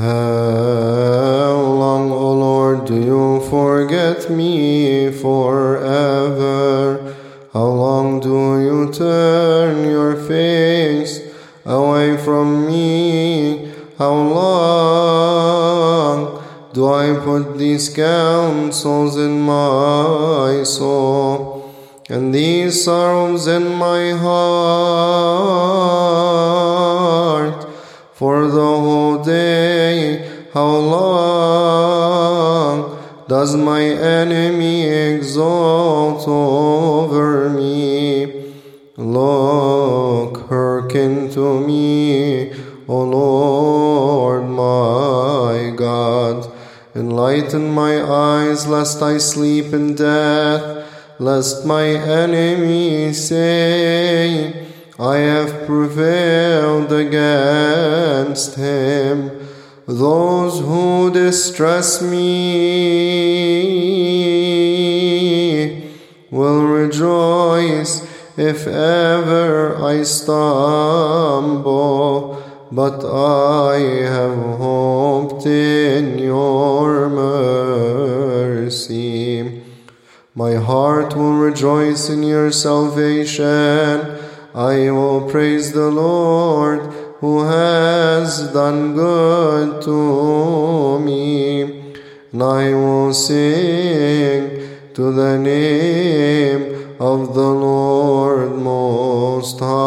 How long, O Lord, do you forget me forever? How long do you turn your face away from me? How long do I put these counsels in my soul and these sorrows in my heart whole day? How long does my enemy exalt over me? Look, hearken to me, O Lord my God. Enlighten my eyes, lest I sleep in death, lest my enemy say, I have prevailed against him. Those who distress me will rejoice if ever I stumble, but I have hoped in your mercy. My heart will rejoice in your salvation. I will praise the Lord who has done good to me, and I will sing to the name of the Lord Most High.